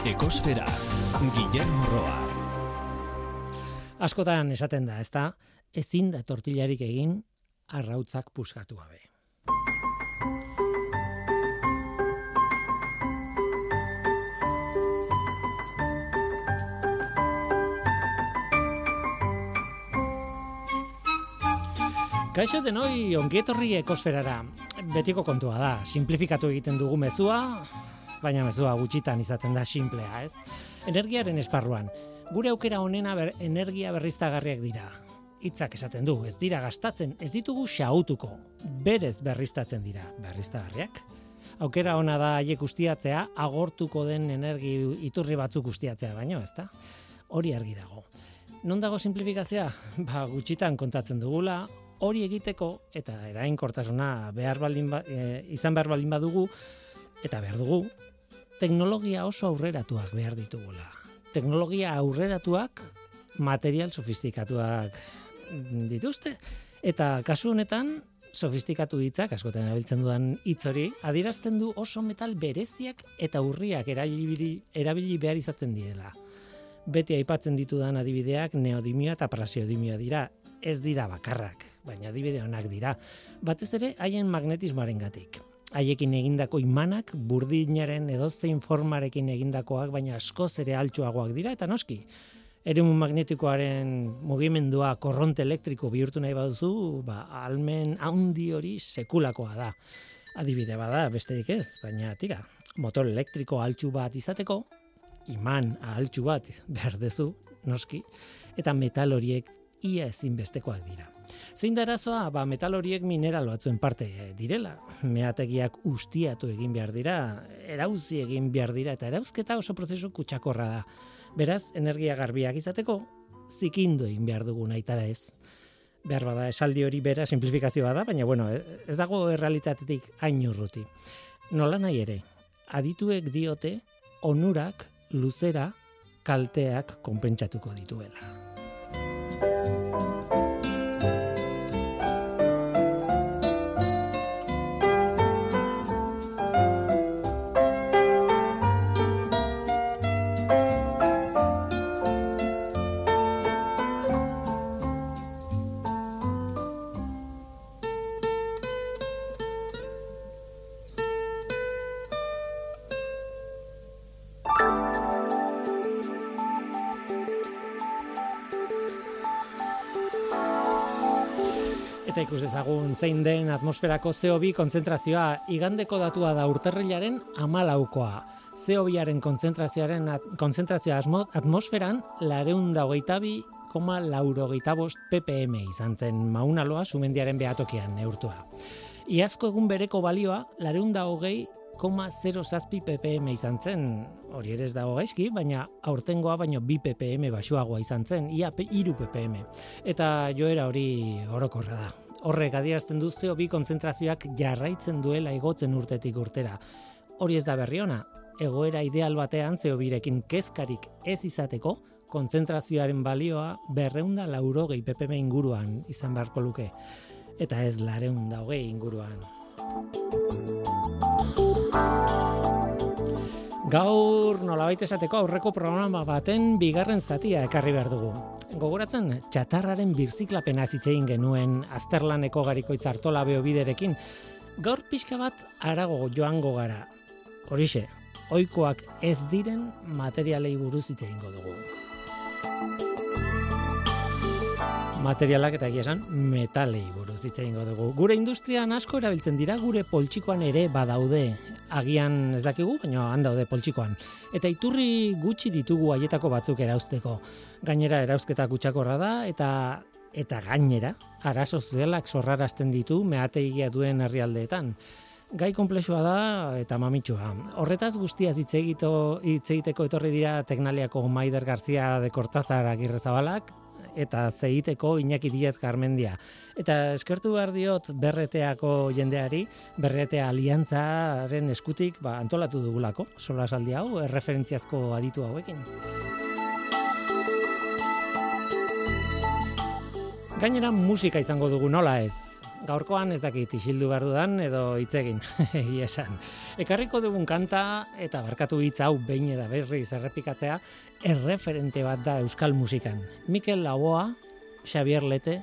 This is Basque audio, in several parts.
Ekosfera, Guillermo Roa. Askotan esaten da, ezta? Ezin da tortillarik egin arrautzak puskatu gabe. Kaixo denoi ongietorri ekosferara. Betiko kontua da, simplifikatu egiten dugu mezua, baina mezua gutxitan izaten da simplea, ez? Energiaren esparruan, gure aukera honena ber, energia berriztagarriak dira. Hitzak esaten du, ez dira gastatzen, ez ditugu xautuko, berez berriztatzen dira, berriztagarriak. Aukera ona da haiek ustiatzea, agortuko den energi iturri batzuk ustiatzea baino, ezta? Hori argi dago. Non dago simplifikazioa? Ba, gutxitan kontatzen dugula, hori egiteko eta erainkortasuna behar baldin ba, e, izan behar baldin badugu eta behar dugu teknologia oso aurreratuak behar ditugula. Teknologia aurreratuak material sofistikatuak dituzte eta kasu honetan sofistikatu hitzak askotan erabiltzen dudan hitz hori adierazten du oso metal bereziak eta urriak erabili erabili behar izaten direla. Beti aipatzen ditudan adibideak neodimia eta prasiodimia dira, ez dira bakarrak baina adibide onak dira. Batez ere haien magnetismoarengatik. Haiekin egindako imanak burdinaren edozein formarekin egindakoak baina askoz ere altxoagoak dira eta noski. Eremu magnetikoaren mugimendua korronte elektriko bihurtu nahi baduzu, ba, almen handi hori sekulakoa da. Adibide bada, besterik ez, baina tira, motor elektriko altxu bat izateko, iman altxu bat behar dezu, noski, eta metal horiek ia ezinbestekoak dira. Zein da arazoa? Ba, metal horiek mineral batzuen parte eh, direla. Meategiak ustiatu egin behar dira, erauzi egin behar dira, eta erauzketa oso prozesu kutsakorra da. Beraz, energia garbiak izateko, zikindu egin behar dugu naitara ez. Behar bada, esaldi hori bera simplifikazioa da, baina bueno, ez dago errealitatetik hain urruti. Nola nahi ere, adituek diote, onurak, luzera, kalteak konpentsatuko dituela. Dezagun zein den atmosferako CO2 kontzentrazioa igandeko datua da urterrilaren amalaukoa. CO2aren kontzentrazioaren kontzentrazioa atmosferan lareun da hogeita bi koma laurogeita bost ppm izan zen maunaloa sumendiaren behatokian neurtua. Iazko egun bereko balioa lareun hogei koma 0 zazpi ppm izan zen, hori ere ez dago gaizki, baina aurtengoa baino bi ppm basuagoa izan zen, ia iru ppm. Eta joera hori orokorra da. Horrek adierazten du zeo bi kontzentrazioak jarraitzen duela igotzen urtetik urtera. Hori ez da berri ona, egoera ideal batean zeo birekin kezkarik ez izateko, kontzentrazioaren balioa berreunda lauro gehi ppm inguruan izan beharko luke. Eta ez lareunda hogei inguruan. Gaur nolabait esateko aurreko programa baten bigarren zatia ekarri behar dugu gogoratzen txatarraren birziklapena zitzein genuen azterlaneko gariko itzartola biderekin. Gaur pixka bat arago joango gara. Horixe, oikoak ez diren materialei buruz hitz dugu. Materialak eta egia esan metalei buruz hitz dugu. Gure industrian asko erabiltzen dira gure poltsikoan ere badaude agian ez dakigu, baina han daude poltsikoan. Eta iturri gutxi ditugu haietako batzuk erauzteko. Gainera erauzketa gutxakorra da eta eta gainera arazo sozialak sorrarazten ditu meategia duen herrialdeetan. Gai komplexua da eta mamitsua. Horretaz guztiaz hitz egiteko etorri dira Teknaliako Maider Garzia de Cortázar Agirrezabalak, eta zeiteko Iñaki Diaz Garmendia. Eta eskertu behar diot berreteako jendeari, berretea aliantzaren eskutik ba, antolatu dugulako, sola saldi hau, erreferentziazko aditu hauekin. Gainera musika izango dugu nola ez. Gaurkoan ez dakit isildu behar dudan edo hitz egin, esan. Ekarriko dugun kanta eta barkatu hitz hau behin eta berri errepikatzea erreferente bat da euskal musikan. Mikel Laboa, Xavier Lete,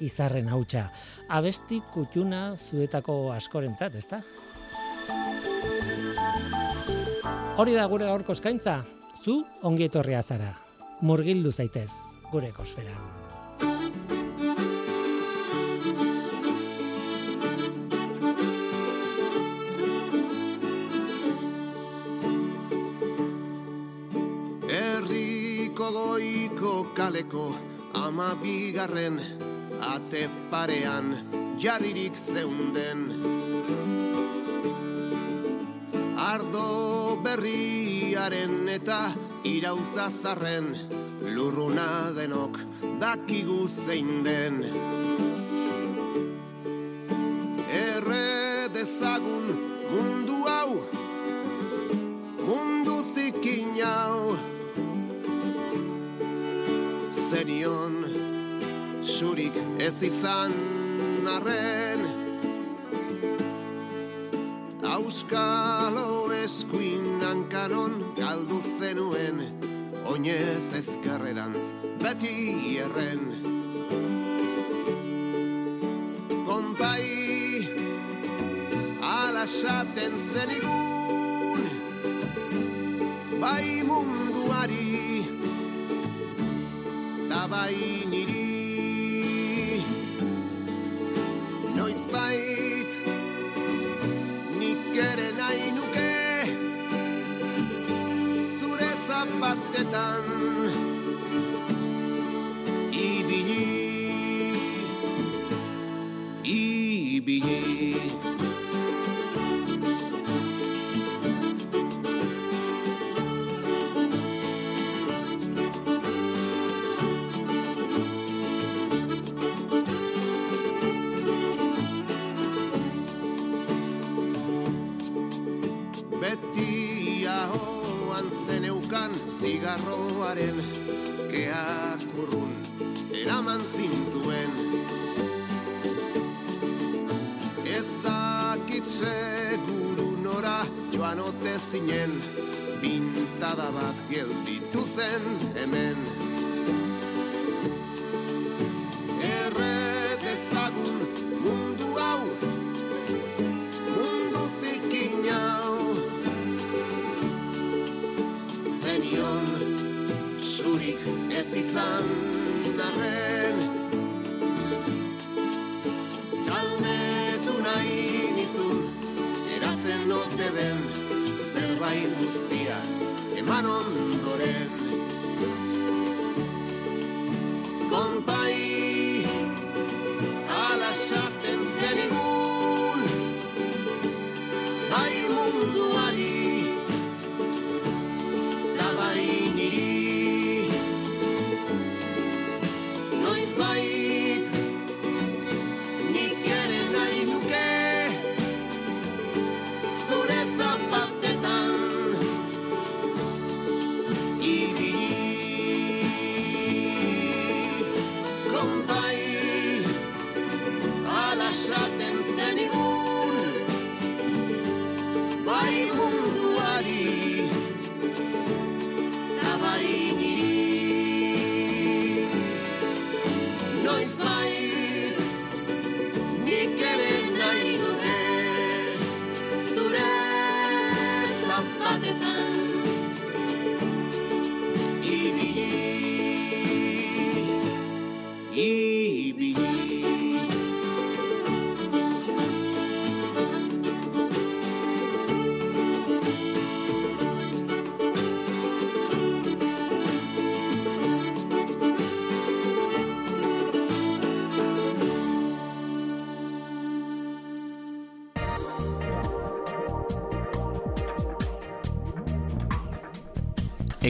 izarren hautsa. Abesti kutxuna zuetako askorentzat, ezta? Hori da gure gaurko eskaintza, zu ongi etorria zara. Murgildu zaitez gure kosfera. kaleko ama bigarren ate parean jaririk zeunden ardo berriaren eta irautza zarren lurruna denok dakigu zein den Zurik ez izan arren. Auskalo eskuin hankanon galdu zenuen Oinez ezkerrerantz beti erren. Konpai alasaten zenigun Bai munduari bai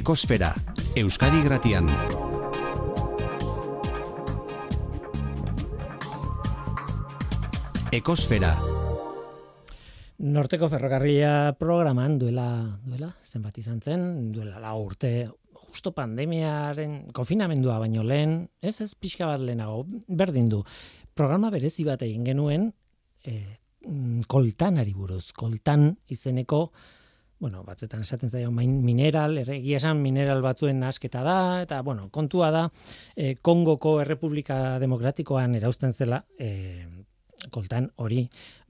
Ekosfera, Euskadi Gratian. Ekosfera. Norteko ferrokarria programan duela, duela, zenbat izan zen, duela la urte, justo pandemiaren konfinamendua baino lehen, ez ez pixka bat lehenago, berdin du. programa berezi bat egin genuen e, koltanari buruz. Koltan izeneko, bueno, batzuetan esaten zaio mineral, egia esan mineral batzuen asketa da, eta, bueno, kontua da, e, Kongoko Errepublika Demokratikoan erausten zela, e, koltan hori,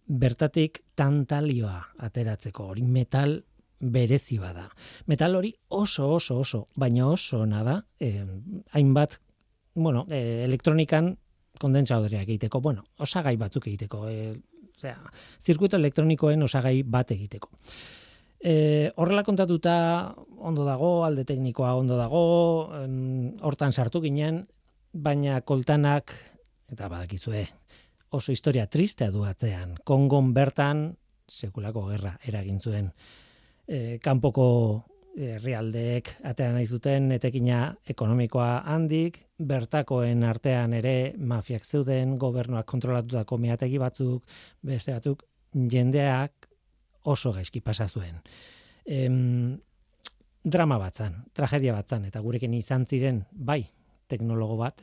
bertatik tantalioa ateratzeko, hori metal berezi bada. Metal hori oso, oso, oso, baina oso nada, eh, hainbat, bueno, eh, elektronikan kondentsadoreak egiteko, bueno, osagai batzuk egiteko, eh, osea, zirkuito elektronikoen osagai bat egiteko. E, horrela kontatuta ondo dago, alde teknikoa ondo dago, hortan sartu ginen, baina koltanak, eta badakizue, oso historia tristea du atzean. Kongon bertan, sekulako gerra eragin zuen e, kanpoko herrialdeek atera nahi zuten etekina ekonomikoa handik, bertakoen artean ere mafiak zeuden, gobernuak kontrolatutako meategi batzuk, beste batzuk, jendeak oso gaizki pasa zuen. Em, drama batzan, tragedia batzan, eta gurekin izan ziren bai teknologo bat,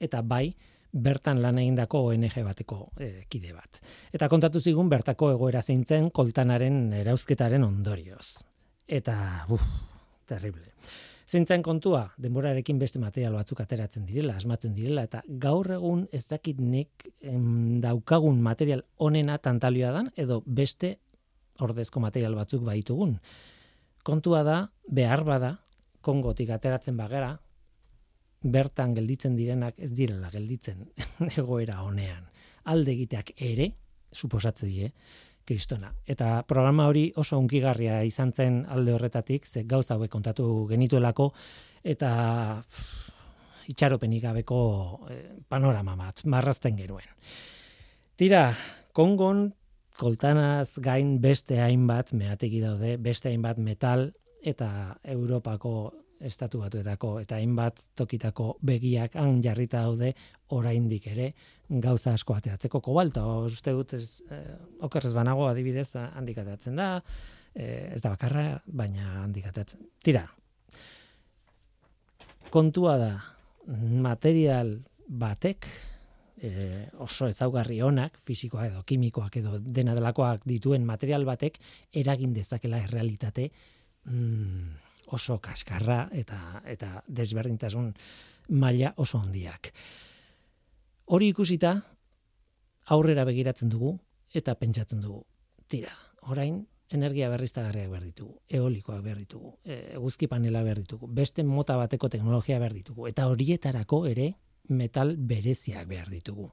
eta bai bertan lan egindako ONG bateko e, kide bat. Eta kontatu zigun bertako egoera zeintzen koltanaren erauzketaren ondorioz. Eta, uf, terrible. Zeintzen kontua, denborarekin beste material batzuk ateratzen direla, asmatzen direla, eta gaur egun ez dakit nik em, daukagun material onena tantalioa dan, edo beste ordezko material batzuk baitugun. Kontua da, behar bada, kongotik ateratzen bagera, bertan gelditzen direnak ez direla gelditzen egoera honean. Alde egiteak ere, suposatze die, kristona. Eta programa hori oso unkigarria izan zen alde horretatik, ze gauza hauek kontatu genituelako, eta pff, itxaropenik gabeko eh, panorama bat, marrazten genuen. Tira, kongon koltanaz gain beste hainbat meategi daude, beste hainbat metal eta Europako estatu batuetako eta hainbat tokitako begiak han jarrita daude oraindik ere gauza asko ateratzeko. Kobalta uste dut ez eh, okerrez banago adibidez handikatatzen da eh, ez da bakarra baina handikatatzen tira kontua da material batek eh, oso ezaugarri onak fisikoak edo kimikoak edo dena delakoak dituen material batek eragin dezakela errealitate mm, oso kaskarra eta eta desberdintasun maila oso handiak. Hori ikusita aurrera begiratzen dugu eta pentsatzen dugu. Tira, orain energia berriztagarriak behar ditugu, eolikoak behar ditugu, e, eguzki panela behar ditugu, beste mota bateko teknologia behar ditugu, eta horietarako ere metal bereziak behar ditugu.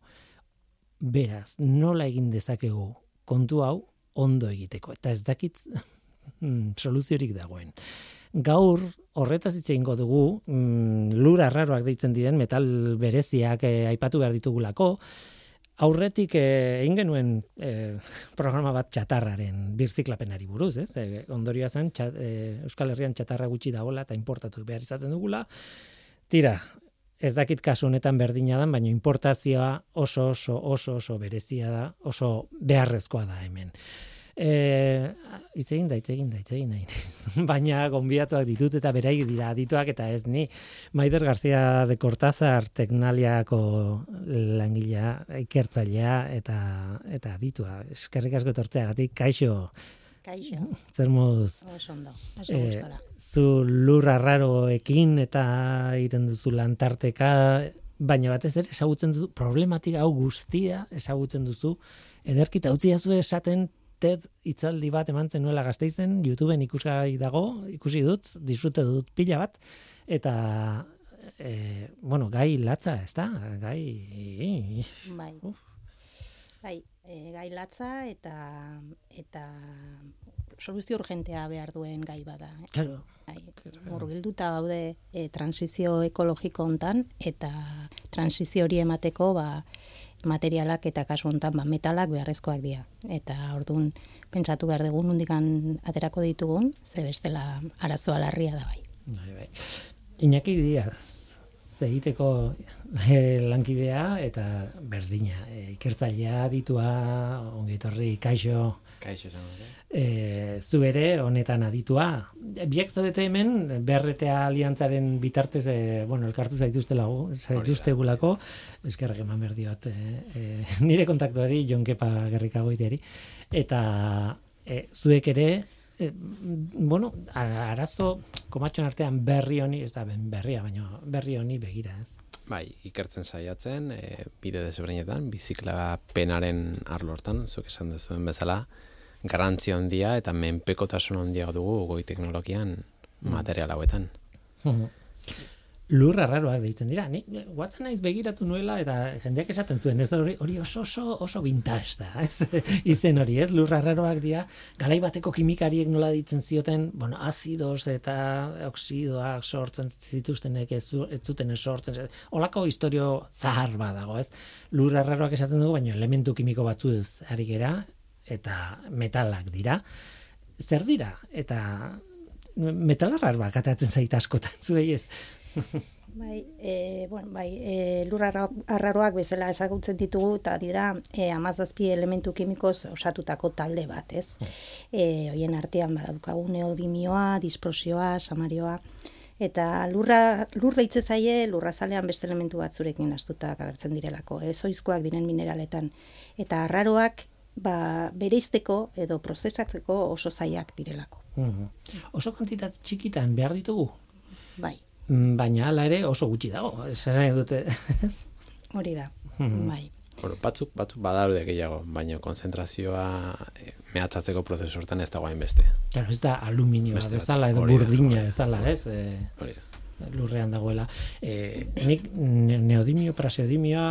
Beraz, nola egin dezakegu kontu hau ondo egiteko, eta ez dakit mm, soluziorik dagoen gaur horretaz hitze eingo dugu, mm, lur arraroak deitzen diren metal bereziak eh, aipatu behar ditugulako. Aurretik eh, egin genuen eh, programa bat txatarraren birziklapenari buruz, ez? E, ondorioa zen Euskal Herrian txatarra gutxi dagoela eta importatu behar izaten dugula. Tira, ez dakit kasu honetan berdina da, baina importazioa oso oso oso oso berezia da, oso beharrezkoa da hemen. Eh, itzegin da, itzegin da, itzegin da. Baina gonbiatuak ditut eta berai dira adituak eta ez ni. Maider García de Cortázar teknaliako langilea, ikertzailea eta eta aditua. Eskerrik asko etortzeagatik, kaixo. Kaixo. Zer moduz? Oso ondo, oso eh, Zu lurra raroekin eta egiten duzu lantarteka, baina batez ere esagutzen duzu problematika hau guztia esagutzen duzu ederkita utzi esaten TED itzaldi bat eman nuela gazteizen, YouTubeen ikusgai dago, ikusi dut, disfrute dut pila bat, eta, e, bueno, gai latza, ez da? Gai... Bai, Uf. bai e, gai latza eta, eta soluzio urgentea behar duen gai bada. Eh? Claro. Bai, murgilduta gaude e, transizio ekologiko hontan eta transizio hori emateko ba, materialak eta kasu hontan ba, metalak beharrezkoak dira. Eta orduan pentsatu behar dugun undikan aterako ditugun, ze bestela arazoa larria da bai. Bai, bai. Iñaki Diaz, zeiteko e, lankidea eta berdina. E, ikertzailea ditua, ongitorri, kaixo. Kaixo, zan, e, zu ere honetan aditua, biak zaudete hemen, berretea aliantzaren bitartez, e, bueno, elkartu zaituzte lagu, zaituztegulako, eskerrak eman berdiot, e, e, nire kontaktuari, Jon Kepa gerrikagoiteri, eta e, zuek ere, e, bueno, arazo komatxon artean berri honi, ez da berria, baina berri honi begira, ez? Bai, ikertzen saiatzen, e, bide desberdinetan, bizikla penaren arlortan, zuek esan dezuen bezala, garantzi handia eta menpekotasun handia dugu goi teknologian mm. material hauetan. Mm-hmm. Lur arraroak deitzen dira. Ni guatzen naiz begiratu nuela eta jendeak esaten zuen, ez hori, hori oso oso oso vintage da, ez? Izen hori, ez? Lur arraroak dira. Galai bateko kimikariek nola ditzen zioten, bueno, azidos eta oksidoak sortzen zituztenek ez, ez zuten sortzen. Olako historio zahar badago, ez? Lur arraroak esaten dugu, baina elementu kimiko batzuz ari gera, eta metalak dira. Zer dira? Eta metalarrar bak atatzen zait askotan zuei ez. Bai, e, bueno, bai, e, lur arraroak bezala ezagutzen ditugu eta dira e, amazazpi elementu kimikoz osatutako talde bat, ez? E, hoien artean badaukagu neodimioa, disprosioa, samarioa, eta lurra, lur deitze zaie lurrazalean beste elementu batzurekin astuta agertzen direlako, ez oizkoak diren mineraletan. Eta arraroak ba, bereizteko edo prozesatzeko oso zaiak direlako. Mm Oso kantitate txikitan behar ditugu? Bai. Mm, baina hala ere oso gutxi dago, esan dute. Hori da, mm bai. Bueno, batzuk, batzuk badaude gehiago, baina konzentrazioa eh, mehatzatzeko prozesu hortan ez dagoen beste. Claro, ez da aluminio bezala edo burdina bezala, ez? Eh, lurrean dagoela. Eh, nik neodimio, praseodimioa,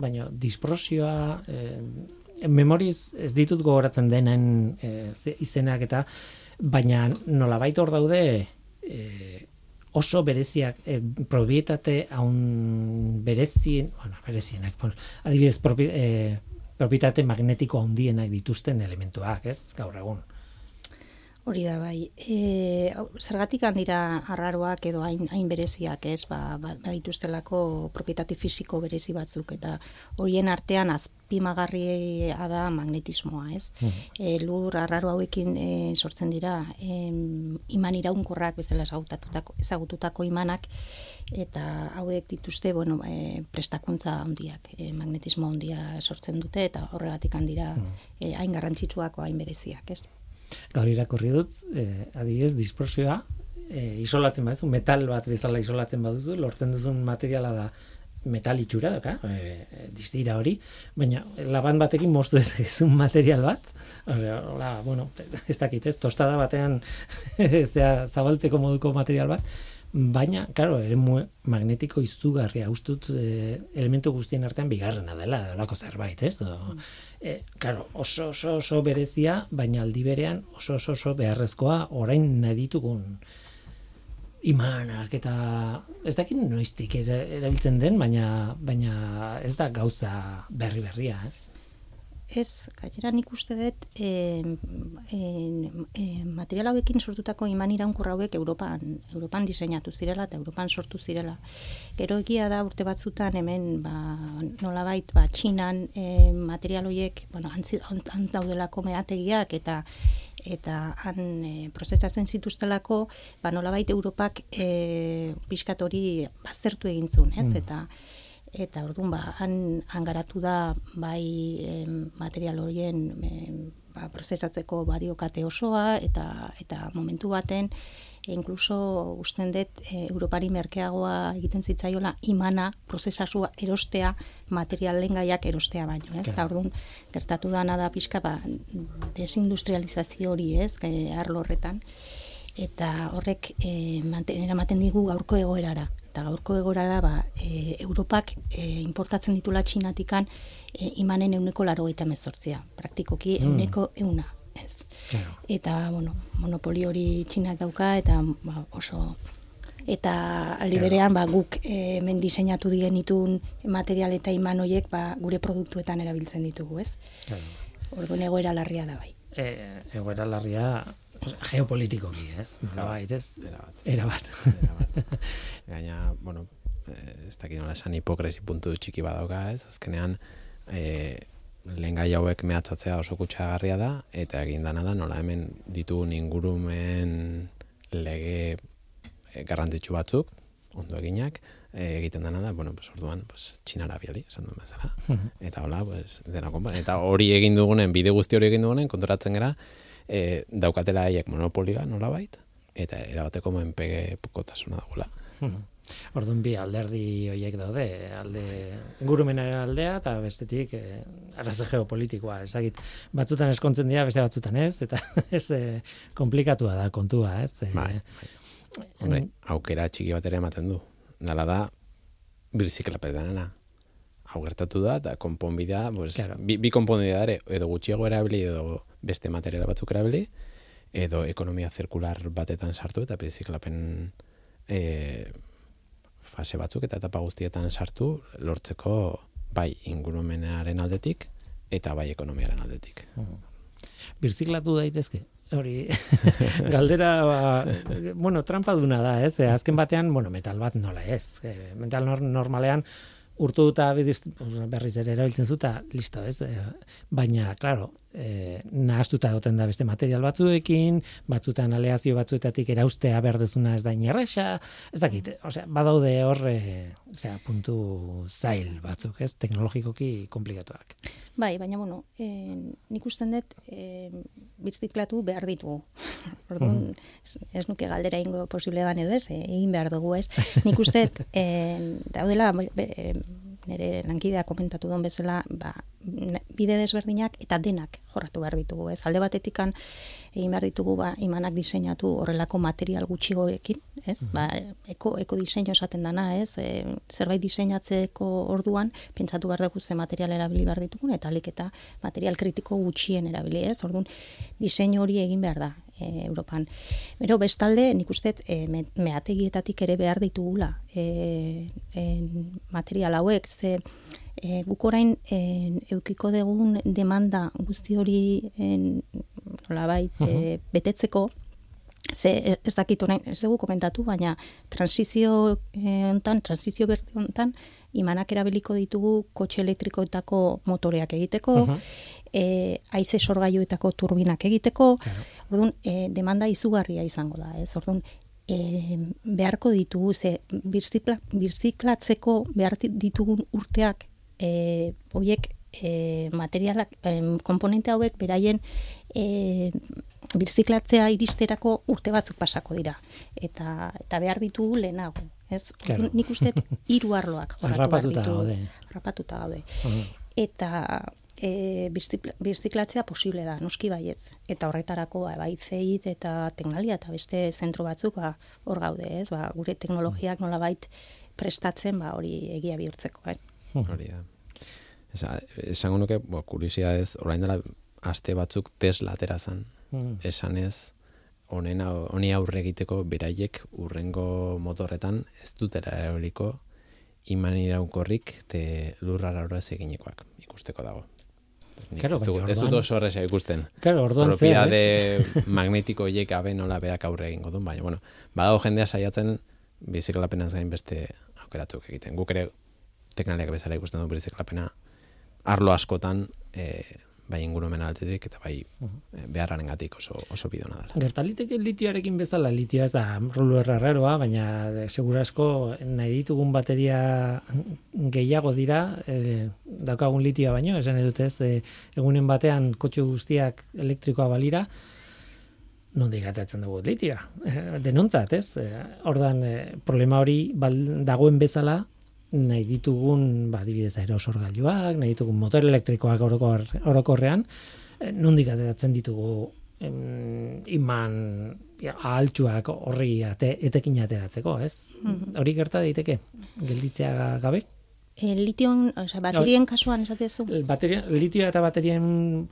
baina disprosioa, eh, memoriz ez ditut gogoratzen denen e, izenak eta baina nolabait hor daude e, oso bereziak e, probietate haun berezien, bueno, berezienak, bueno, adibidez propi, e, propietate magnetiko handienak dituzten elementuak, ez, gaur egun. Hori da bai. E, zergatik handira arraroak edo hain, hain bereziak, ez? Ba, ba, dituztelako propietate fisiko berezi batzuk eta horien artean azpimagarria da magnetismoa, ez? Mm. E, lur arraro hauekin e, sortzen dira e, iman iraunkorrak bezala ezagutatutako, ezagututako imanak eta hauek dituzte, bueno, e, prestakuntza handiak, e, magnetismo handia sortzen dute eta horregatik handira mm. e, hain garrantzitsuako hain bereziak, ez? Gaur irakurri dut, e, adibidez, disprosioa, e, isolatzen baduzu, metal bat bezala isolatzen baduzu, lortzen duzun materiala da metal itxura daka, e, distira hori, baina laban batekin moztu ez material bat, hola, bueno, ez dakit, ez, tostada batean zea, zabaltzeko moduko material bat, baina, karo, ere magnetiko izugarria, ustut e, elementu guztien artean bigarrena dela, dolako zerbait, ez? Do, e, karo, oso, oso, oso berezia, baina aldi berean oso, oso, oso beharrezkoa orain nahi ditugun imanak eta ez dakit noiztik erabiltzen den, baina, baina ez da gauza berri berria, ez? Ez, gainera nik uste dut e, e, material hauekin sortutako iman iraunkur hauek Europan, Europan diseinatu zirela eta Europan sortu zirela. Gero egia da urte batzutan hemen ba, nolabait ba, txinan e, material horiek bueno, antzi, ant, daudelako meategiak eta eta han e, prozesatzen zituztelako ba, nolabait Europak e, pixkatori baztertu egin zuen, ez? Mm. Eta eta orduan ba han, han garatu da bai material horien ba, prozesatzeko badiokate osoa eta eta momentu baten e, inkluso usten dut e, Europari merkeagoa egiten zitzaiola imana prozesasua erostea materialen gaiak erostea baino, ez? Eta orduan gertatu dana da pixka ba desindustrializazio hori, ez? E, arlo horretan eta horrek e, eramaten digu gaurko egoerara eta gaurko egora da ba, e, Europak e, importatzen ditula txinatikan e, imanen euneko laro gaita mezortzia. Praktikoki mm. euneko euna. Ez. Eta, bueno, monopoli hori txinak dauka eta ba, oso eta aldi berean ba, guk e, men diseinatu diren itun material eta iman horiek ba, gure produktuetan erabiltzen ditugu, ez? Claro. Orduan egoera larria da bai. E, egoera larria geopolitikoki, ez? Nola bait, ez? Era bat. Gaina, bueno, eh, ez dakit nola esan hipokresi puntu txiki badauka, ez? Azkenean, e, lehen gai hauek mehatzatzea oso kutsagarria da, eta egin dana da, nola hemen ditugun ingurumen garrantzitsu batzuk, ondo eginak, e, egiten dena da, bueno, pues, orduan, pues, txinara biali, esan duen bezala. Eta hola, pues, dena konpa. Eta hori egin dugunen, bide guzti hori egin dugunen, kontoratzen gara, e, daukatela haiek monopolioa nolabait, eta erabateko menpege pokotasuna dagoela. Orduan bi alderdi horiek daude, alde ingurumenaren aldea eta bestetik eh, arazo geopolitikoa, ezagit batzutan eskontzen dira, beste batzutan ez, eta ez eh, komplikatua da kontua, ez? Eh, Bai, Hombre, aukera txiki bat ere ematen du. Dala da, birziklapetanena. Hau gertatu da, eta konponbidea, pues, Claro. bi, bi konponbidea ere, edo gutxiago erabili, edo beste materiala batzuk erabili, edo ekonomia zirkular batetan sartu, eta birziklapen e, fase batzuk eta etapa guztietan sartu, lortzeko bai ingurumenaren aldetik, eta bai ekonomiaren aldetik. birziklatu daitezke. Hori, galdera, ba, bueno, trampa duna da, ez? Azken batean, bueno, metal bat nola ez. E, metal nor normalean, urtu bidiz, berriz ere erabiltzen zuta, listo, ez? E, baina, claro, e, nahastuta egoten da beste material batzuekin, batzutan aleazio batzuetatik eraustea berdezuna ez da inerresa, ez dakit, osea, badaude hor, e, osea, puntu zail batzuk, ez? Teknologikoki komplikatuak. Bai, baina bueno, e, nik usten dut e, birziklatu behar ditugu. Orduan, ez, ez nuke galdera ingo posible dan edo ez, e, egin behar dugu ez. Nik uste dut, e, daudela, be- e, nire lankidea komentatu duen bezala, ba, bide desberdinak eta denak jorratu behar ditugu, ez? Alde batetikan egin behar ditugu ba, imanak diseinatu horrelako material gutxigoekin, ez? Ba, eko, eko diseinu esaten dana, ez? E, zerbait diseinatzeko orduan, pentsatu behar dugu ze material erabili behar ditugun, eta alik eta material kritiko gutxien erabili, ez? Orduan, diseinu hori egin behar da. E, Europan. Bero, bestalde, nik uste, e, me, meategietatik ere behar ditugula e, e, material hauek, ze e, guk orain e, eukiko dugun demanda guzti hori en, nolabait, e, betetzeko, ze ez dakit orain, ez dugu komentatu, baina transizio eh, hontan, transizio berri hontan, imanak erabiliko ditugu kotxe elektrikoetako motoreak egiteko, Mhm. e, aize sorgailuetako turbinak egiteko, Claro. orduan, e, demanda izugarria izango da, ez? Orduan, e, beharko ditugu, ze birzikla, birziklatzeko behar ditugun urteak, e, hoiek e, materialak, em, komponente hauek beraien e, birziklatzea iristerako urte batzuk pasako dira. Eta, eta behar ditugu lehenago. Ez? Claro. Nik uste hiru arloak ditugu. gaude. Harrapatuta gaude. Mhm. Eta e, birzikla- birziklatzea posible da, noski baietz. Eta horretarako ba, bai zeit eta teknalia eta beste zentro batzuk ba, hor gaude, ez? Ba, gure teknologiak nolabait prestatzen ba, hori egia bihurtzeko. Eh? Hori da. Esa, esango nuke, bo, kuriosidadez, orain dela aste batzuk Tesla atera zen. Esanez, honen au- honi aurre egiteko beraiek urrengo motorretan ez dutera eroliko iman iraunkorrik te lurra ez eginekoak ikusteko dago. Nik Claro, ez, ez dut oso erresa ikusten. Claro, orduan zer, ez? Propiedade magnetiko hiek gabe nola beak aurre egingo duen, baina, bueno, badago jendea saiatzen biziklapenaz gain beste aukeratzuk egiten. Guk ere teknaliak bezala ikusten du biziklapena arlo askotan e, bai ingurumen altetik eta bai e, beharraren gatik oso, oso bidona dela. Gertaliteke litioarekin bezala, litioa ez da rulu erraroa, baina segurasko nahi ditugun bateria gehiago dira, e, daukagun litioa baino, esan edut ez, e, egunen batean kotxe guztiak elektrikoa balira, nondik atatzen dugu litioa, denontzat, ez? Ordan problema hori dagoen bezala, nahi ditugun, ba, adibidez, aerosorgailuak, nahi ditugun motor elektrikoak orokor, orokorrean, eh, nondik ateratzen ditugu em, iman ja, ahaltsuak horri ate, etekin ateratzeko, ez? Hori gerta daiteke, gelditzea gabe? E, lition, osea, baterien kasuan esatezu? Bateria, litioa eta baterien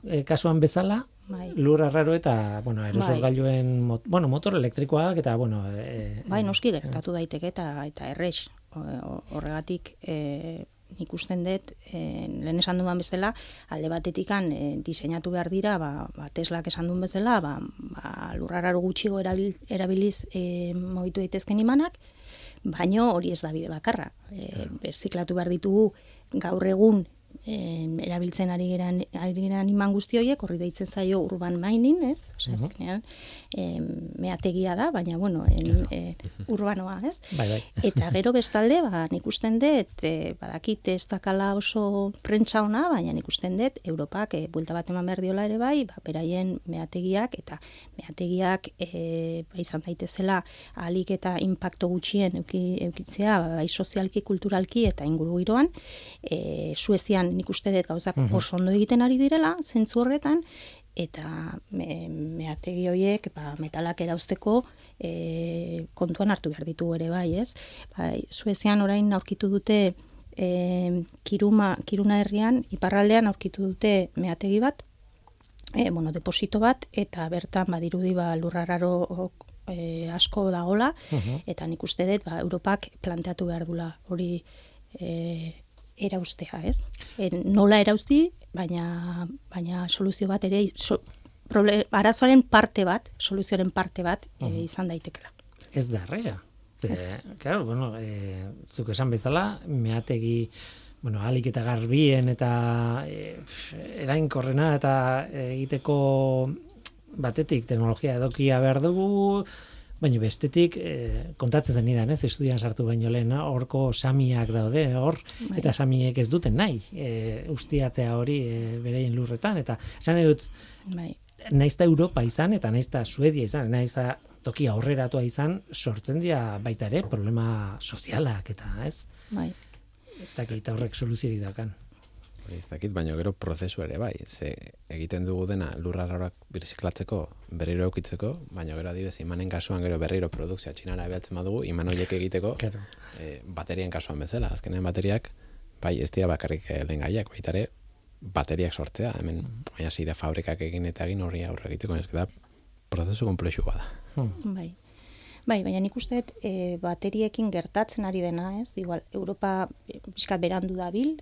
eh, kasuan bezala, Bai. lur arraro eta, bueno, aerosorgailuen, mot, bueno, motor elektrikoak eta, bueno, eh, Bai, noski gertatu daiteke eta eta errex. O- Horregatik e, nik usten dut, e, lehen esan duan bezala, alde batetikan e, diseinatu behar dira, ba, ba Teslak esan duen bezala, ba, ba lurrararo gutxigo erabil, erabiliz e, mogitu daitezken imanak, baino hori ez da bide bakarra. E, Berziklatu behar ditugu gaur egun em, erabiltzen ari geran, ari geran iman guzti horiek, horri deitzen zaio urban mining, ez? Osea, Mhm. azkenean, em, meategia da, baina, bueno, en, e, urbanoa, ez? Bai, bai. Eta gero bestalde, ba, nik usten dut, e, badakit ez dakala oso prentsa ona, baina nik usten dut, Europak e, buelta bat eman behar diola ere bai, ba, beraien meategiak, eta meategiak e, ba, izan daitezela ahalik eta impacto gutxien euki, eukitzea, ba, bai sozialki, kulturalki eta inguru giroan, e, Suezian nik uste dut gauzak oso ondo egiten ari direla, zentzu horretan, eta me, meategi horiek ba, metalak erauzteko e, kontuan hartu behar ditu ere bai, ez? Bai, Suezian orain aurkitu dute e, kiruma, kiruna herrian, iparraldean aurkitu dute meategi bat, e, bueno, deposito bat, eta bertan badirudi ba, lurrararo e, asko dagola, eta nik uste dut ba, Europak planteatu behar dula hori e, eraustea, ez? E, nola erausti, baina, baina soluzio bat ere, so, proble- arazoaren parte bat, soluzioaren parte bat e, izan daitekela. Ez da. Ze, Ez. claro, bueno, e, zuk esan bezala, meategi, bueno, alik eta garbien eta e, erainkorrena eta egiteko batetik teknologia edokia behar dugu, baina bestetik e, kontatzen zen idan, ez, estudian sartu baino lehen, horko samiak daude, hor, Bai. eta samiek ez duten nahi, e, ustiatzea hori e, bereien lurretan, eta esan nahi dut, Bai, naiz eta Europa izan, eta naiz eta Suedia izan, naiz eta toki aurreratua izan, sortzen dira baita ere problema sozialak eta ez, bai. ez dakit horrek soluziorik dakan. Hori ez dakit, baina gero prozesu ere bai. Ze egiten dugu dena lurraroak birziklatzeko, berriro eukitzeko, baina gero adibez imanen kasuan gero berriro produkzioa txinara ebealtzen badugu, iman horiek egiteko Claro. e, baterien kasuan bezala. Azkenean bateriak, bai ez dira bakarrik eh, lehen gaiak, baita ere bateriak sortzea, hemen baina zira fabrikak egin eta egin horri aurre egiteko, ez da prozesu komplexu bada. Bai. Bai, baina nik uste e, bateriekin gertatzen ari dena, ez? Igual, Europa e, pixka berandu dabil,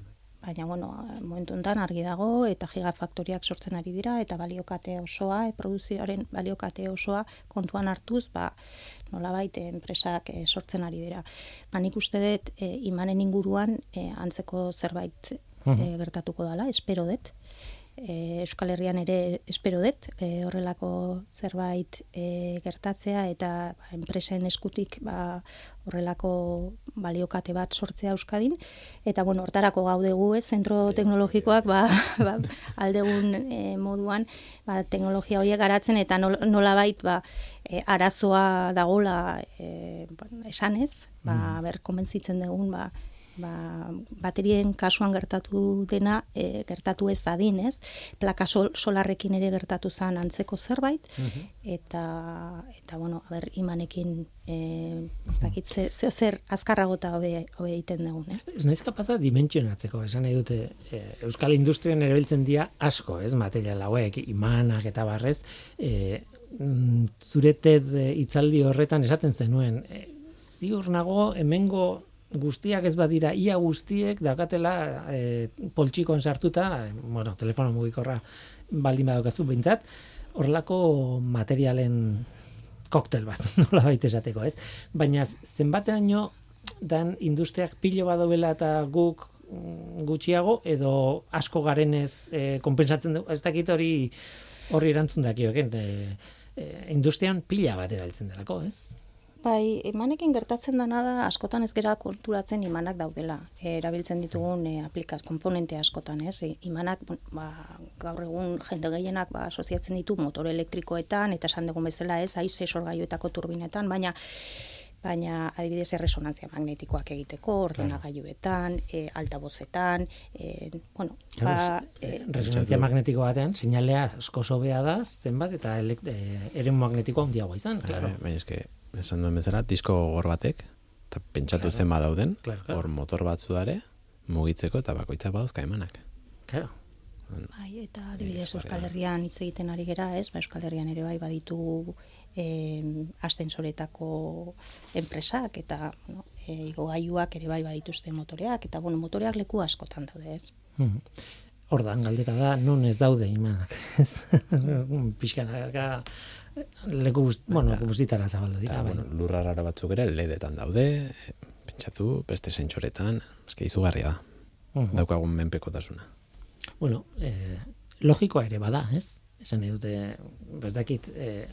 baina, bueno, momentu honetan argi dago, eta gigafaktoriak sortzen ari dira, eta baliokate osoa, e, produzioaren baliokate osoa kontuan hartuz, ba, nolabait enpresak e, sortzen ari dira. Ba, nik uste dut, e, imanen inguruan e, antzeko zerbait e, gertatuko dela, espero dut. E, Euskal Herrian ere espero dut e, horrelako zerbait e, gertatzea eta ba, enpresen eskutik ba, horrelako baliokate bat sortzea Euskadin. Eta bueno, hortarako gaudegu, ez, zentro teknologikoak ba, ba, aldegun e, moduan ba, teknologia horiek garatzen eta nol, nolabait ba, e, arazoa dagola e, ba, esanez, ba, ber, konbentzitzen dugun ba, ba, baterien kasuan gertatu dena e, gertatu ez dadin, ez? Plaka sol, solarrekin ere gertatu zen antzeko zerbait eta eta bueno, a ber, imanekin eh ez dakit ze, zer azkarragota hobe hobe egiten dugun, eh? Ez naiz kapaza dimentsionatzeko, esan nahi dute, e, Euskal Industrian erabiltzen dira asko, ez, material hauek, imanak eta barrez, e, mm, zure TED hitzaldi horretan esaten zenuen, e, ziur nago hemengo guztiak ez badira, ia guztiek dakatela e, poltsikoan sartuta, e, bueno, telefono mugikorra baldin badaukazu behintzat, horrelako materialen koktel bat, nola baita esateko, ez? Baina zenbateraino dan industriak pilo badobela eta guk gutxiago edo asko garenez e, konpensatzen du, ez dakit hori horri erantzun dakioken, e, e, industrian pila bat erabiltzen delako, ez? Bai, imanekin gertatzen dena da askotan ez gera konturatzen imanak daudela. E, erabiltzen ditugun e, aplikat komponente askotan, ez? E, imanak bon, ba, gaur egun jende gehienak ba asoziatzen ditu motor elektrikoetan eta esan dugun bezala, ez? Haize sorgailuetako turbinetan, baina baina adibidez erresonantzia magnetikoak egiteko, ordenagailuetan, e, altabozetan, e, bueno, ba, e, resonantzia magnetiko batean, seinalea asko sobea da, zenbat, eta e, eremu magnetikoa handiagoa izan, claro. Bai, Baina eske, esan duen bezala, disko gogor batek, eta pentsatu zen badauden, Claro, claro. hor motor batzu dare, mugitzeko eta bakoitza badauzka emanak. Claro. Bai, eta adibidez Euskal Herrian hitz egiten ari gera, ez? Ba, Euskal Herrian ere bai baditu eh astensoretako enpresak eta bueno, e, igogailuak ere bai badituzte motoreak eta bueno, motoreak leku askotan daude, ez? Mhm. Ordan galdera da, non ez daude imanak. Ez? Pixkanaka leku guzti, bueno, guztitara zabaldu dira. Bai. bueno, lurra raro batzuk ere ledetan daude, pentsatu, beste sentsoretan, eske izugarria da. Mhm. daukagun menpekotasuna. Bueno, eh, logikoa ere bada, ez? Esan nahi dute, ez dakit, eh,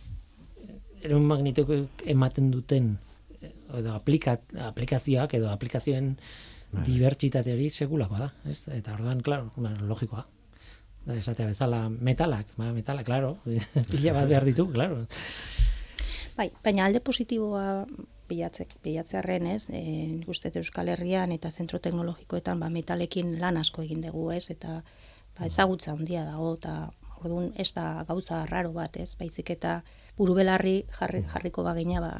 erun magnituko ematen duten eh, edo aplikat, aplikazioak edo aplikazioen dibertsitate hori segulakoa da, ez? Eta orduan, claro, bueno, logikoa. Da, esatea bezala metalak, ba, metalak, claro, pila bat behar ditu, claro. Bai, baina alde positiboa bilatzek, bilatzearren, ez? E, uste Euskal Herrian eta zentro teknologikoetan ba, metalekin lan asko egin dugu, ez? Eta ba, ezagutza handia dago, eta orduan ez da gauza raro bat, ez? Baizik eta burubelarri jarri, jarriko bagina ba,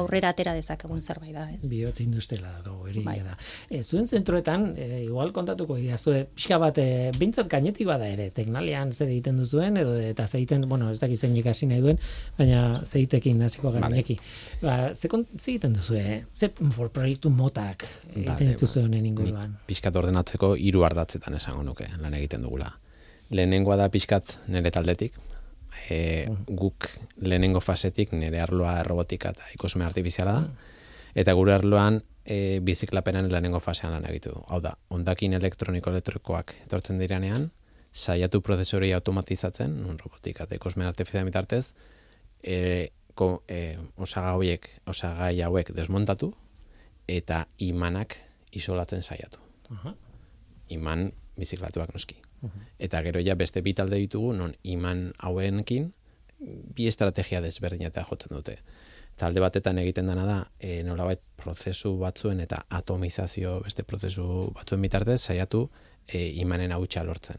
aurrera atera dezakegun zerbait da, ez? Bihotz industriala dago, hori Bai. da. E, zuen zentroetan, e, igual kontatuko dira, zue, pixka bat, e, bintzat gainetik bada ere, teknalian zer egiten duzuen, edo eta zer egiten, bueno, ez dakit zein ikasi nahi duen, baina zer egitekin hasiko gara Vale. Ba, ze, kon- ze egiten duzue, ze for proiektu motak egiten Vale, dituzue honen inguruan. pixkat ordenatzeko hiru ardatzetan esango nuke lan egiten dugula. Lehenengoa da pixkat nire taldetik, e, guk lehenengo fasetik nire arloa robotika eta ikusme artifiziala da, eta gure arloan e, biziklapenan lehenengo fasean lan egitu. Hau da, ondakin elektroniko-elektrikoak etortzen diranean, saiatu prozesori automatizatzen, robotika eta ikusme artifiziala bitartez, e, ko, e, osaga hauek, osagai hauek desmontatu, eta imanak isolatzen saiatu Aha. iman biziklatuak noski. Eta gero ja beste bi talde ditugu non iman hauenkin bi estrategia desberdinetan jotzen dute. Talde batetan egiten dena da e, nolabait prozesu batzuen eta atomizazio beste prozesu batzuen bitartez saiatu e, imanen hautsa lortzen.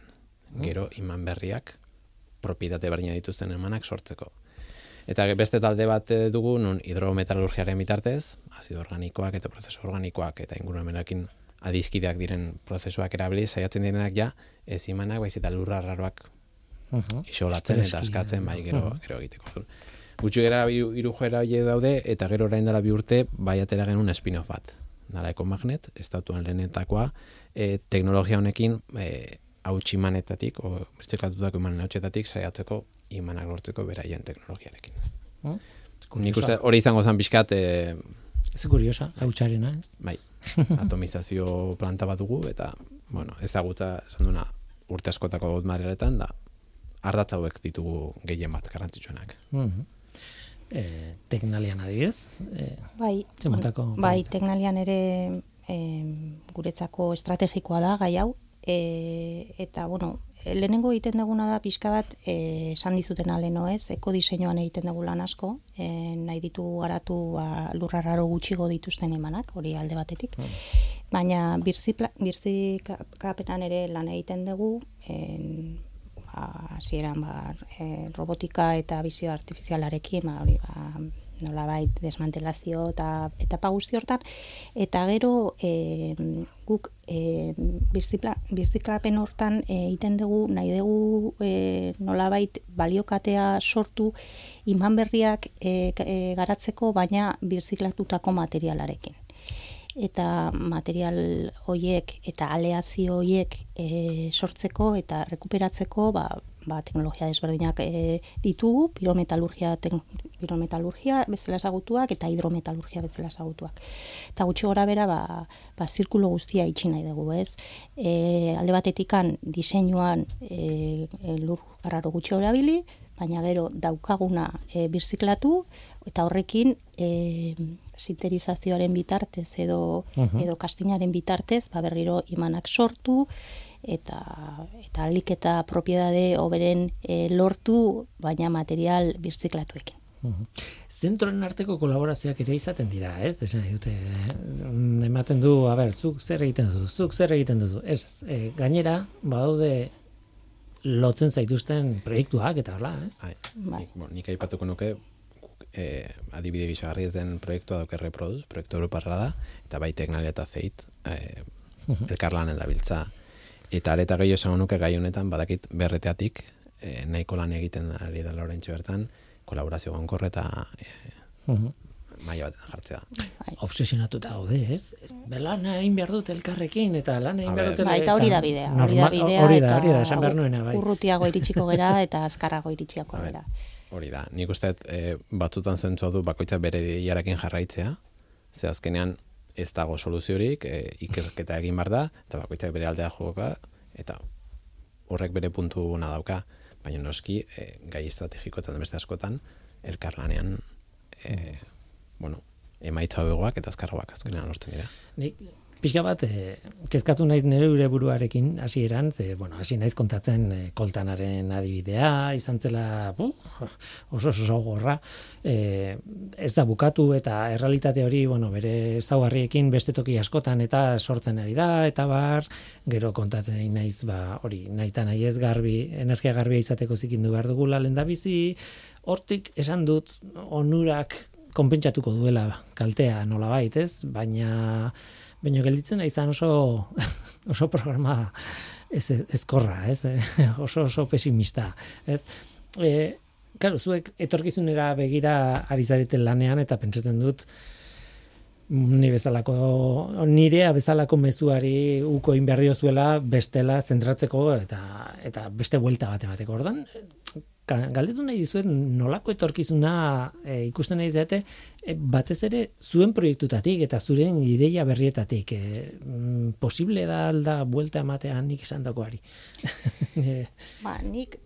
Gero iman berriak propietate berdina dituzten emanak sortzeko. Eta beste talde bat eh, dugu non hidrometalurgiaren bitartez, azido organikoak eta prozesu organikoak eta ingurumenakin adizkideak diren prozesuak erabili saiatzen direnak ja ez imanak baiz eta lurra raroak Uhum. isolatzen eta askatzen bai gero Mhm. gero egiteko. Gutxi gara joera horiek daude eta gero orain dela bi urte bai atera genuen spin-off bat. Dala Ecomagnet, estatuan lehenetakoa, e, teknologia honekin e, hauts imanetatik, o birtziklatutako imanen hautsetatik saiatzeko imanak lortzeko beraien teknologiarekin. Mm? Nik uste hori izango zen pixkat, e, Ez kuriosa, hautxarena, ez? bai, atomizazio planta bat dugu, eta, bueno, ezagutza, esan duna, urte askotako materialetan, da, ardatz hauek ditugu gehien bat garrantzitsuenak. Mhm. E, teknalian adibidez, e, Bai, Ze motako bai, proiektu? teknalian ere e, guretzako estrategikoa da gai hau e, eta bueno, lehenengo egiten duguna da pixka bat e, esan dizuten aleno ez, ekodiseinuan egiten dugu lan asko, e, nahi ditu garatu ba, lurrararo gutxigo dituzten emanak, hori alde batetik. Baina birzipla- birzikapenan ere lan egiten dugu, en, ba, hasieran ba, e, robotika eta bizio artifizialarekin, ba, hori, ba, nolabait desmantelazio eta etapa guzti hortan. Eta gero e, guk e, birziklapen hortan e, egiten dugu nahi dugu e, nolabait baliokatea sortu iman berriak e, e, garatzeko baina birziklatutako materialarekin. Eta material hoiek eta aleazio hoiek e, sortzeko eta rekuperatzeko ba, ba, teknologia desberdinak e, ditugu, pirometalurgia, tek, pirometalurgia bezala ezagutuak eta hidrometalurgia bezala ezagutuak. Eta gutxi gora bera, ba, ba, zirkulo guztia itxi nahi dugu, ez? E, alde batetikan diseinuan e, e, lur garraro gutxi erabili, baina gero daukaguna e, birziklatu, eta horrekin e, sinterizazioaren bitartez edo, Mhm. edo kastinaren bitartez, ba, berriro imanak sortu, eta eta alik eta propiedade hoberen e, lortu, baina material birziklatuekin. Mhm. Zentroen arteko kolaborazioak ere izaten dira, ez? Esan dute, eh, ematen du, a ber, zuk zer egiten duzu, zuk zer egiten duzu. Ez, e, gainera, badaude lotzen zaituzten proiektuak eta hola, ez? Bai. Bai. Nik, bueno, nik aipatuko nuke eh, adibide gisagarri den proiektua dauke Reproduz, proiektu europarra da, eta bai teknalia eta zeit, eh, elkarlanen dabiltza. Eta areta gehiago esango nuke gai honetan, badakit berreteatik, eh, nahiko lan egiten ari da laurentxe bertan, kolaborazio gonkor eta eh, Mhm. maila batean jartzea. Obsesionatuta gaude, ez? Lan egin behar dut elkarrekin, eta lan egin behar ber. dute... Ba, eta hori da bidea, hori da bidea, hori da, hori da, esan behar nuena, bai. urrutiago iritsiko gera eta azkarrago iritsiako gera. Hori da, nik uste dut, e, batzutan zentzua du bakoitza bere diarakin jarraitzea, ze azkenean ez dago soluziorik, e, ikerketa egin bar da, eta bakoitzak bere aldea jokoka, eta horrek bere puntu na dauka, baina noski, e, gai estrategiko eta beste askotan, elkarlanean, e, bueno, emaitza hobegoak eta azkarroak azkenean lortzen dira. Nik pixka bat, e, kezkatu naiz nire ure buruarekin hasieran, ze, bueno, hasi naiz kontatzen e, koltanaren adibidea, izan zela, bu, oso oso gorra, e, ez da bukatu eta errealitate hori, bueno, bere zaugarriekin beste toki askotan eta sortzen ari da, eta bar, gero kontatzen naiz, ba, hori, nahi eta nahi ez garbi, energia garbia izateko zikindu behar dugula lenda bizi, hortik esan dut onurak konpentsatuko duela kaltea nola ez? Baina baina gelditzen izan oso oso programa ez ezkorra, ez? oso oso pesimista, ez? Eh, claro, zuek etorkizunera begira ari zareten lanean eta pentsatzen dut ni bezalako nirea bezalako mezuari uko in zuela bestela zentratzeko eta eta beste vuelta bate bateko. Ordan galdetu nahi dizuet nolako etorkizuna e, ikusten nahi zate e, batez ere zuen proiektutatik eta zuren ideia berrietatik e, posible da alda vuelta ematean nik esan dagoari. ba, nik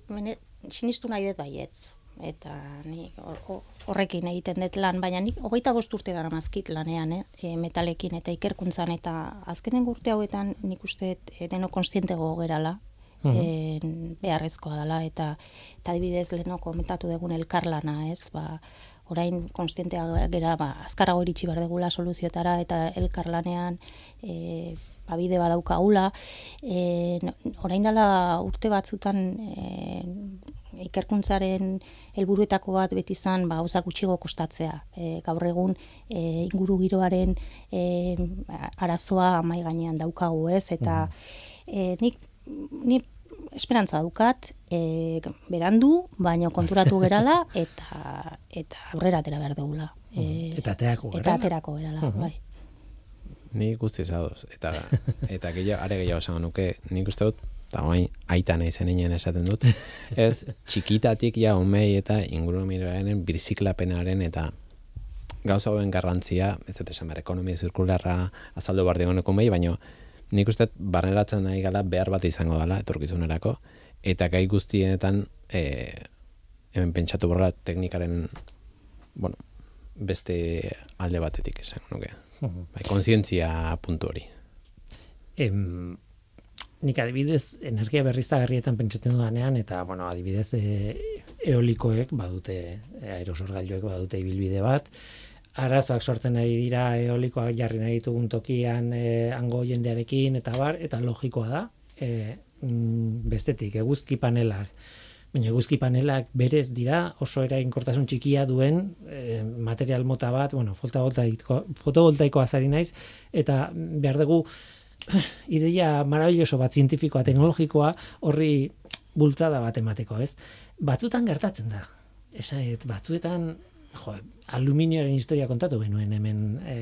sinistu nahi dut baietz eta ni horrekin egiten dut lan, baina nik hogeita bost urte dara mazkit lanean, eh, e, metalekin eta ikerkuntzan, eta azkenen urte hauetan nik uste deno konstientego gerala, e, beharrezkoa dela, eta, eta adibidez leheno komentatu dugun elkarlana, ez, ba, orain konstientea gera, ba, azkarago iritsi behar degula soluziotara, eta elkarlanean, e, babide badaukagula, e, orain dela urte batzutan e, ikerkuntzaren helburuetako bat beti izan ba gauza gutxigo kostatzea. E, gaur egun e, inguru giroaren e, arazoa mai gainean daukagu, ez? Eta e, nik ni esperantza daukat, e, berandu, baina konturatu gerala eta eta aurrera atera behar dugula. E, eta aterako gerala. Eta aterako gerala, bai. Ni guztiz adoz. Eta, eta gehiago, are gehiago esan nuke, nik uste dut, eta oain aita nahi zen esaten dut, ez txikitatik ja omei eta inguru miroaren birziklapenaren eta gauza hauen garrantzia, ez dut esan behar, ekonomia zirkularra azaldu bardi honeko mei, baina nik uste barneratzen nahi gala behar bat izango dela etorkizunerako, eta gai guztienetan e, hemen pentsatu borra teknikaren bueno, beste alde batetik esan, nuke. Bai, konsientzia puntu hori. Em, nik adibidez energia berriztagarrietan pentsatzen dudanean eta bueno, adibidez e, eolikoek badute e, aerosorgailuek badute ibilbide bat arazoak sortzen ari dira eolikoak jarri nahi ditugun tokian e, hango jendearekin eta bar eta logikoa da e, bestetik eguzki panelak baina eguzki panelak berez dira oso eraginkortasun txikia duen e, material mota bat bueno fotovoltaiko fotovoltaikoa zari naiz eta behar dugu ideia maravilloso bat zientifikoa, teknologikoa, horri bultzada bat emateko, ez? Batzutan gertatzen da. Esait, batzuetan, jo, aluminioaren historia kontatu benuen hemen, e,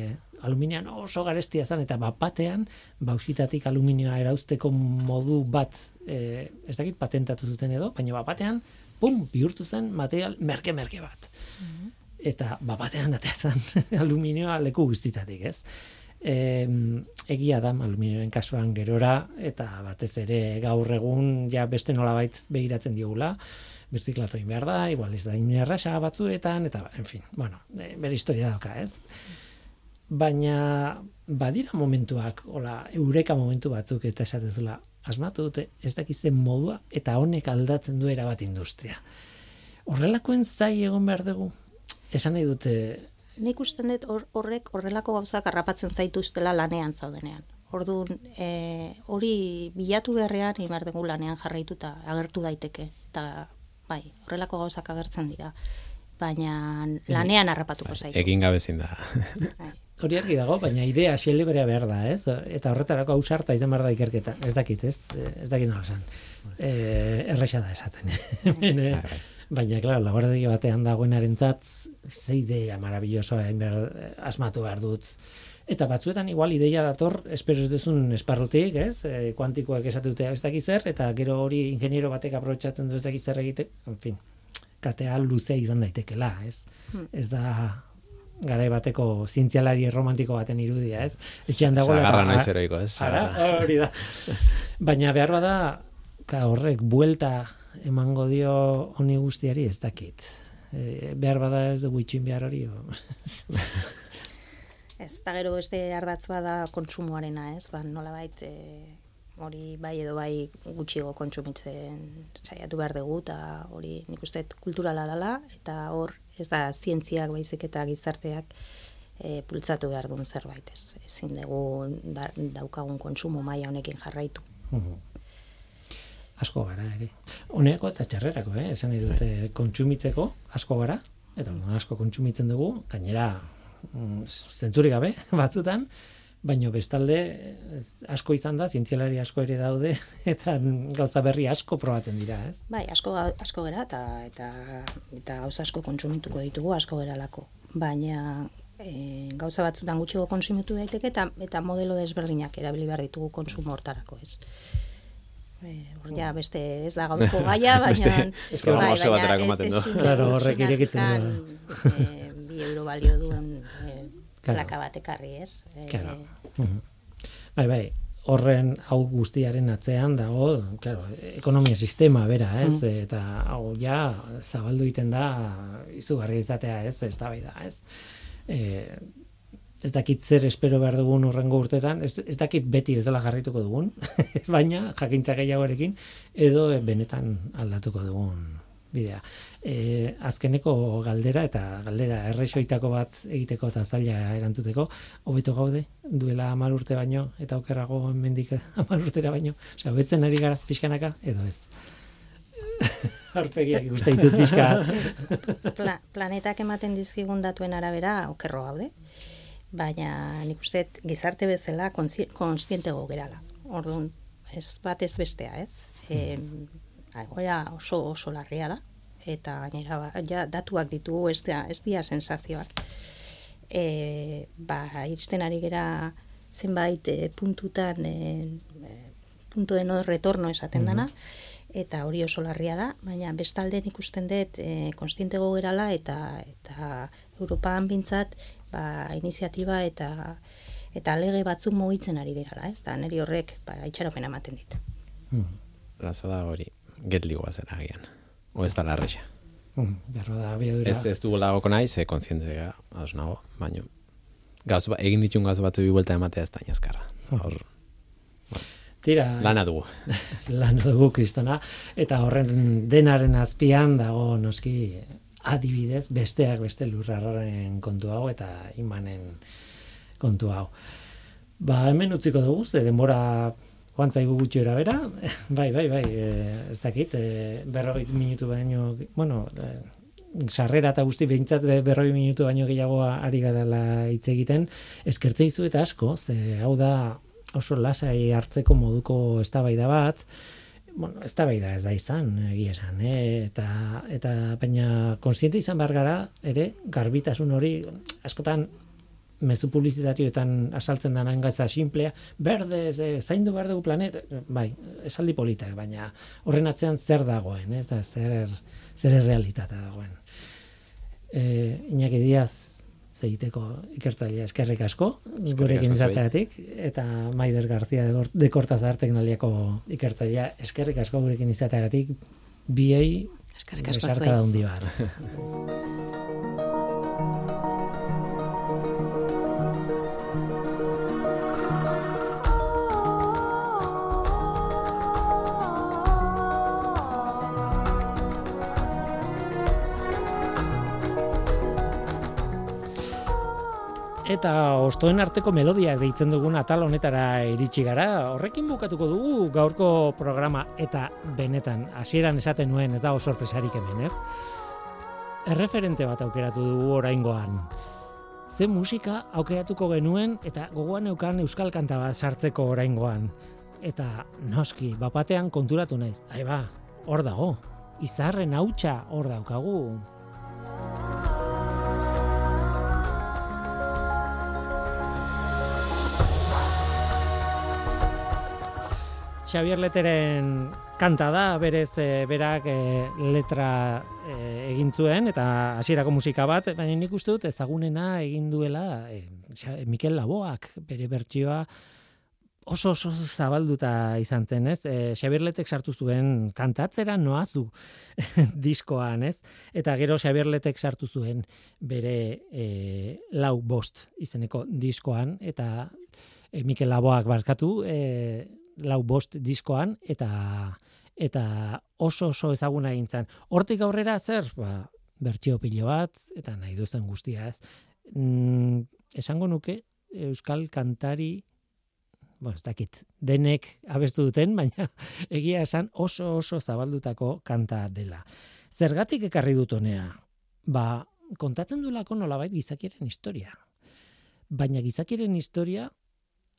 aluminioan oso garestia zen, eta bat batean, bausitatik aluminioa erauzteko modu bat, e, ez dakit patentatu zuten edo, baina bat batean, pum, bihurtu zen material merke-merke bat. Mm Eta bat batean ateazan aluminioa leku guztitatik, ez? e, egia da aluminioaren kasuan gerora eta batez ere gaur egun ja beste nolabait begiratzen diogula birziklatu egin behar da, igual ez da inerraxa batzuetan, eta, en fin, bueno, e, bere historia dauka, ez? Baina, badira momentuak, hola, eureka momentu batzuk eta esatezula, asmatu dute, ez dakizen modua, eta honek aldatzen du bat industria. Horrelakoen zai egon behar dugu, esan nahi dute, nik usten dut horrek horrelako gauzak harrapatzen zaituztela lanean zaudenean. Orduan, e, hori bilatu beharrean ibar dugu lanean jarraituta agertu daiteke. Eta, bai, horrelako gauzak agertzen dira. Baina lanean harrapatuko bai, zaitu. Egin gabezin da. Bai. Hori argi dago, baina idea xelebrea behar da, ez? Eta horretarako ausarta izan behar da ikerketa. Ez dakit, ez? Ez dakit nola zan. E, erresa da esaten. Bai, baina, klaro, laborategi batean dagoenaren zat, ze idea marabillosoa behar, asmatu behar dut. Eta batzuetan igual ideia dator, espero ez duzun esparrutik, ez? E, kuantikoak esatu dute ez dakiz zer, eta gero hori ingeniero batek aprobetsatzen du ez dakiz zer egite, en fin, katea luzea izan daitekela, ez? Hmm. Ez da garai bateko zientzialari romantiko baten irudia, ez? Etxean dago Sagarra naiz heroiko, ez? Ara, hori da. Baina behar bada, ka horrek buelta emango dio honi guztiari ez dakit. E, behar bada ez dugu itxin behar hori. Ez, eta gero beste ardatz bada kontsumoarena, ez? Ba, nolabait e, hori bai edo bai gutxigo kontsumitzen saiatu behar dugu, eta hori nik uste kulturala dela, eta hor ez da zientziak baizik eta gizarteak e, pultzatu behar duen zerbait, ez? Ezin dugu da, daukagun kontsumo maila honekin jarraitu. Mhm. asko gara ere. Honeko eta txarrerako, eh? esan nahi dute kontsumitzeko asko gara, eta asko kontsumitzen dugu, gainera zentzurik gabe batzutan, baino bestalde asko izan da, zientzialari asko ere daude, eta gauza berri asko probatzen dira, ez? Bai, asko asko gera eta eta eta gauza asko kontsumituko ditugu asko geralako. Baina e, gauza batzutan gutxigo kontsumitu daiteke eta eta modelo desberdinak erabili behar ditugu kontsumo hortarako, ez. E, hor ja beste ez da gaurko gaia, Beste baina eske programa oso baterako ematen du. Claro, horrek irekitzen bi euro balio duen e, Claro. plaka bat ekarri, ez? E, Claro. Mhm. Bai, bai, horren hau guztiaren atzean dago, claro, ekonomia sistema bera, ez? Eta hau ja zabaldu egiten da izugarri izatea, ez? Ez da da, ez? E, ez dakit zer espero behar dugun urrengo urtetan, ez, ez dakit beti bezala jarraituko dugun, baina jakintza gehiagorekin, edo benetan aldatuko dugun bidea. E, azkeneko galdera eta galdera errexoitako bat egiteko eta zaila erantzuteko, hobeto gaude, duela hamar urte baino, eta okerrago hemendik hamar urtera baino, osea, hobetzen ari gara pixkanaka, edo ez. Arpegiak ikuste ditut pixka. Pla, planetak ematen dizkigun datuen arabera okerro gaude, baina nik uste gizarte bezala kontzi- kontzientego gerala. Orduan, ez bat ez bestea, ez? E, egoera oso oso larria da, eta gainera ba, ja, datuak ditugu ez, da, ez dira sensazioak. E, ba, iristen ari gera zenbait e, puntutan e, e, punto retorno esaten dana, eta hori oso larria da, baina bestalde nik ikusten dut e, konstientego gerala eta eta Europan bintzat ba, iniziatiba eta eta lege batzuk mugitzen ari dirala, ez? Da neri horrek ba itxaropena ematen dit. Razo da hori, getligoa zera agian. O ez da larrexa. Mm, Berro da, abiadura. Ez, ez dugu lagoko nahi, ze kontzientzia ados nago, baina gauz, ba- egin ditun gauz batzu buelta ematea ez da inazkarra. Hor, Tira, lana dugu. lan dugu kristona, eta horren denaren azpian dago noski adibidez besteak beste lurrarraren kontu hau eta imanen kontu hau. Ba, hemen utziko dugu, ze denbora joan zaigu gutxi bera, bai, bai, bai, e, ez dakit, e, berrogeit minutu baino, bueno, e, sarrera eta guzti behintzat be- berrogei minutu baino gehiago ari garala hitz egiten, eskertze izu eta asko, ze hau da oso lasai hartzeko moduko eztabaida bat, bueno, eztabaida ez da izan, egia esan, eh? eta, eta baina konsiente izan behar gara, ere, garbitasun hori, askotan, mezu publizitarioetan asaltzen dena engaza simplea, berde, ze, zaindu behar dugu planet, bai, esaldi politak, baina horren atzean zer dagoen, ez da, zer, zer realitatea dagoen. E, Iñaki Diaz, zeiteko ikertzailea eskerrik asko, gurekin izateatik, eta Maider García de Cortazar teknoliako ikertzailea eskerrik asko gurekin izateagatik, biei Eskerrik asko zuei. Eta ostoen arteko melodiak deitzen dugun atal honetara iritsi gara, horrekin bukatuko dugu gaurko programa eta benetan hasieran esaten nuen ez dago sorpresarik hemen, ez? Erreferente bat aukeratu dugu oraingoan. Ze musika aukeratuko genuen eta gogoan neukan euskal kanta bat sartzeko oraingoan. Eta noski, bapatean konturatu naiz. Ai ba, hor dago. Izarren hautsa hor daukagu. Xavier Leteren kanta da, berez e, berak e, letra e, egin zuen eta hasierako musika bat, baina nik uste dut ezagunena egin duela e, Mikel Laboak bere bertsioa oso oso zabalduta izan zen, ez? E, Xabirletek sartu zuen kantatzera noazu diskoan, ez? Eta gero Xabirletek sartu zuen bere e, lau bost izeneko diskoan, eta e, Mikel Laboak barkatu e, lau bost diskoan, eta eta oso oso ezaguna egin zen. Hortik aurrera zer? Ba, bertxio pilo bat, eta nahi duzen guztia, ez? Mm, esango nuke, Euskal Kantari bueno, ez dakit, denek abestu duten, baina egia esan oso oso zabaldutako kanta dela. Zergatik ekarri dut honea? Ba, kontatzen du lako nolabait gizakiren historia. Baina gizakiren historia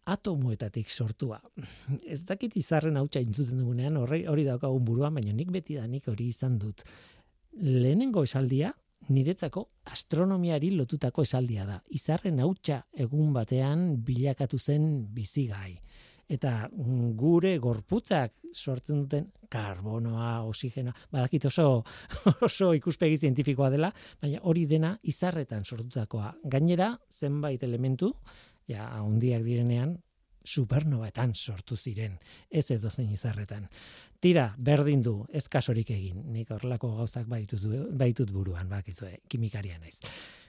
atomoetatik sortua. Ez dakit izarren hautsa intzuten dugunean, hori, hori daukagun buruan, baina nik beti da nik hori izan dut. Lehenengo esaldia, niretzako astronomiari lotutako esaldia da. Izarren hautsa egun batean bilakatu zen bizigai. Eta gure gorputzak sortzen duten karbonoa, oxigenoa, badakit oso, oso ikuspegi zientifikoa dela, baina hori dena izarretan sortutakoa. Gainera, zenbait elementu, ja, handiak direnean, supernovaetan sortu ziren, ez edo zein izarretan. Tira, berdin du, ez kasorik egin, nik horrelako gauzak baitut, baitut buruan, bakizue, kimikaria naiz.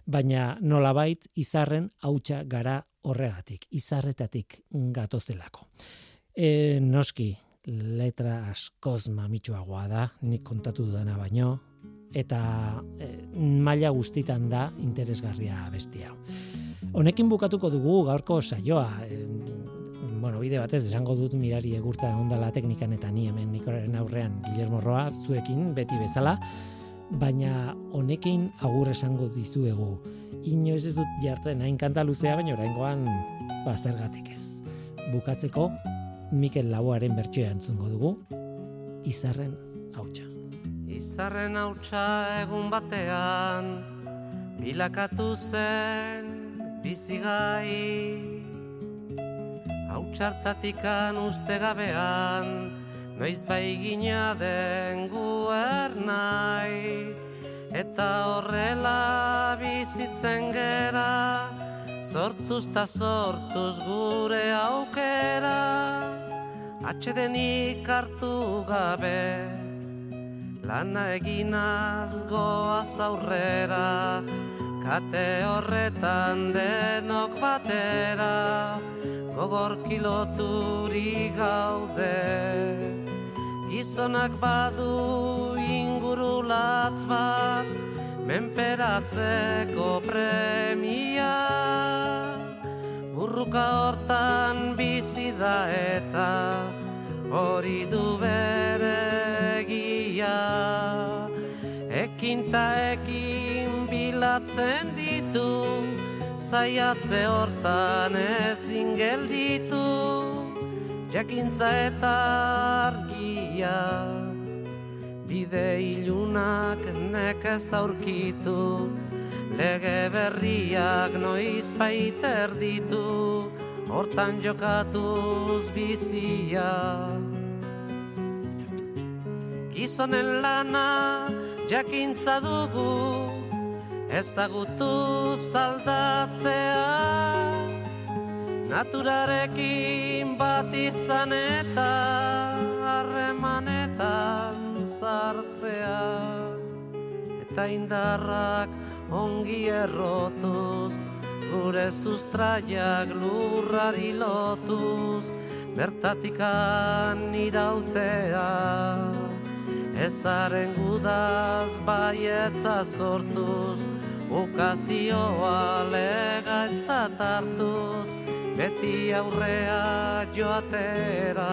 Baina nolabait izarren hautsa gara horregatik, izarretatik gatozelako. E, noski, letra askoz mamitsuagoa da, nik kontatu dudana baino, eta e, maila guztitan da interesgarria bestia. Honekin bukatuko dugu gaurko saioa, e, bueno, bide batez esango dut mirari egurta ondala teknikan eta ni hemen Nikoraren aurrean Guillermo Roa zuekin beti bezala, baina honekin agur esango dizuegu. Inoiz ez dut jartzen hain kanta luzea, baina oraingoan ba zergatik ez. Bukatzeko Mikel Laboaren bertsioa entzungo dugu. Izarren hautsa. Izarren hautsa egun batean bilakatu zen bizigai. Txartatikan uste gabean, noiz bai gina den guer nahi, eta horrela bizitzen gera, sortuz ta sortuz gure aukera, atxedenik hartu gabe, lana eginaz goaz aurrera, kate horretan denok batera, gogor kiloturi gaude. Gizonak badu ingurulatz bat Menperatzeko premia. Burruka hortan bizi da eta Hori du bere egia Ekin ta ekin bilatzen ditu zaiatze hortan ezin gelditu. Jakintza eta argia bide ilunak nekez aurkitu. Lege berriak noiz baiter ditu hortan jokatuz bizia gizonen lana jakintza dugu ezagutu zaldatzea. Naturarekin bat izan eta harremanetan zartzea Eta indarrak ongi errotuz Gure sustraiak lurrari lotuz Bertatikan irautea Ezaren gudaz baietza sortuz ukazioa legaitza hartuz, beti aurrea joatera.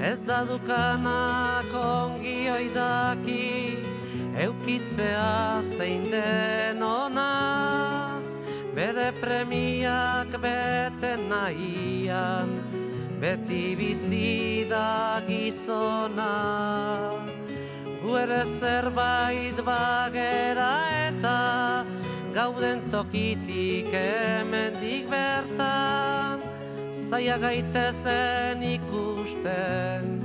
Ez da dukanak ongi oidaki, eukitzea zein den ona, bere premiak bete nahian, beti bizi da gizona. Gu ere zerbait bagera eta gauden tokitik hemendik bertan zaia gaitezen ikusten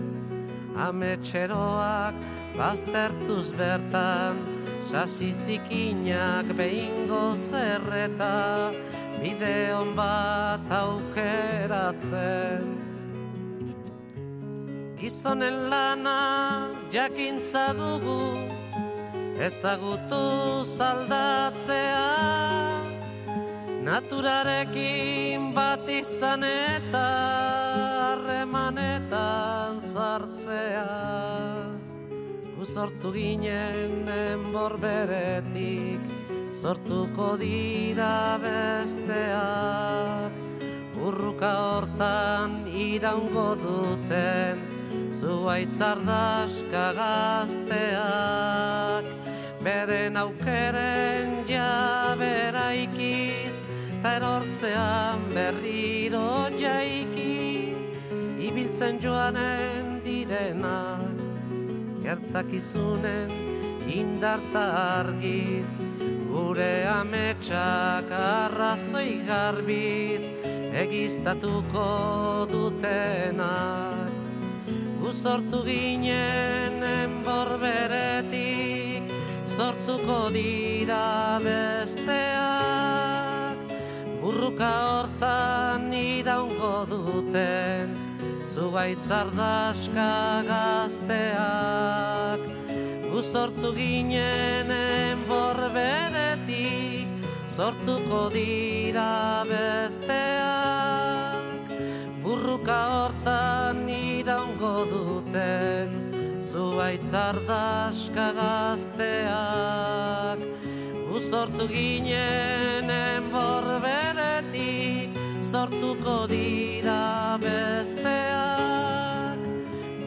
ametxeroak baztertuz bertan, sasi zikinak behingo zerreta, bideon bat aukeratzen. Gizonen lana jakintza dugu, ezagutu zaldatzea, naturarekin bat izan eta harremanetan zartzea. Gu sortu ginen enbor beretik, sortuko dira besteak. Urruka hortan iraungo duten, zuaitzardaska gazteak. Beren aukeren jabera ikiz, ta erortzean berriro jaikiz, ibiltzen joanen direnak gertakizunen indarta argiz, gure ametsak arrazoi garbiz, egiztatuko dutenak. Guzortu ginen enbor beretik, sortuko dira besteak, burruka hortan iraungo duten, zugaitzardaska gazteak. Guztortu ginen enborbedetik Sortuko dira besteak Burruka hortan iraungo duten Zugaitzardaska gazteak. Guztortu ginen enborbedetik sortuko dira besteak.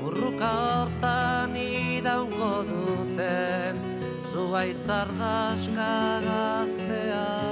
Urruka hortan iraungo duten Zuaitzardaska gazteak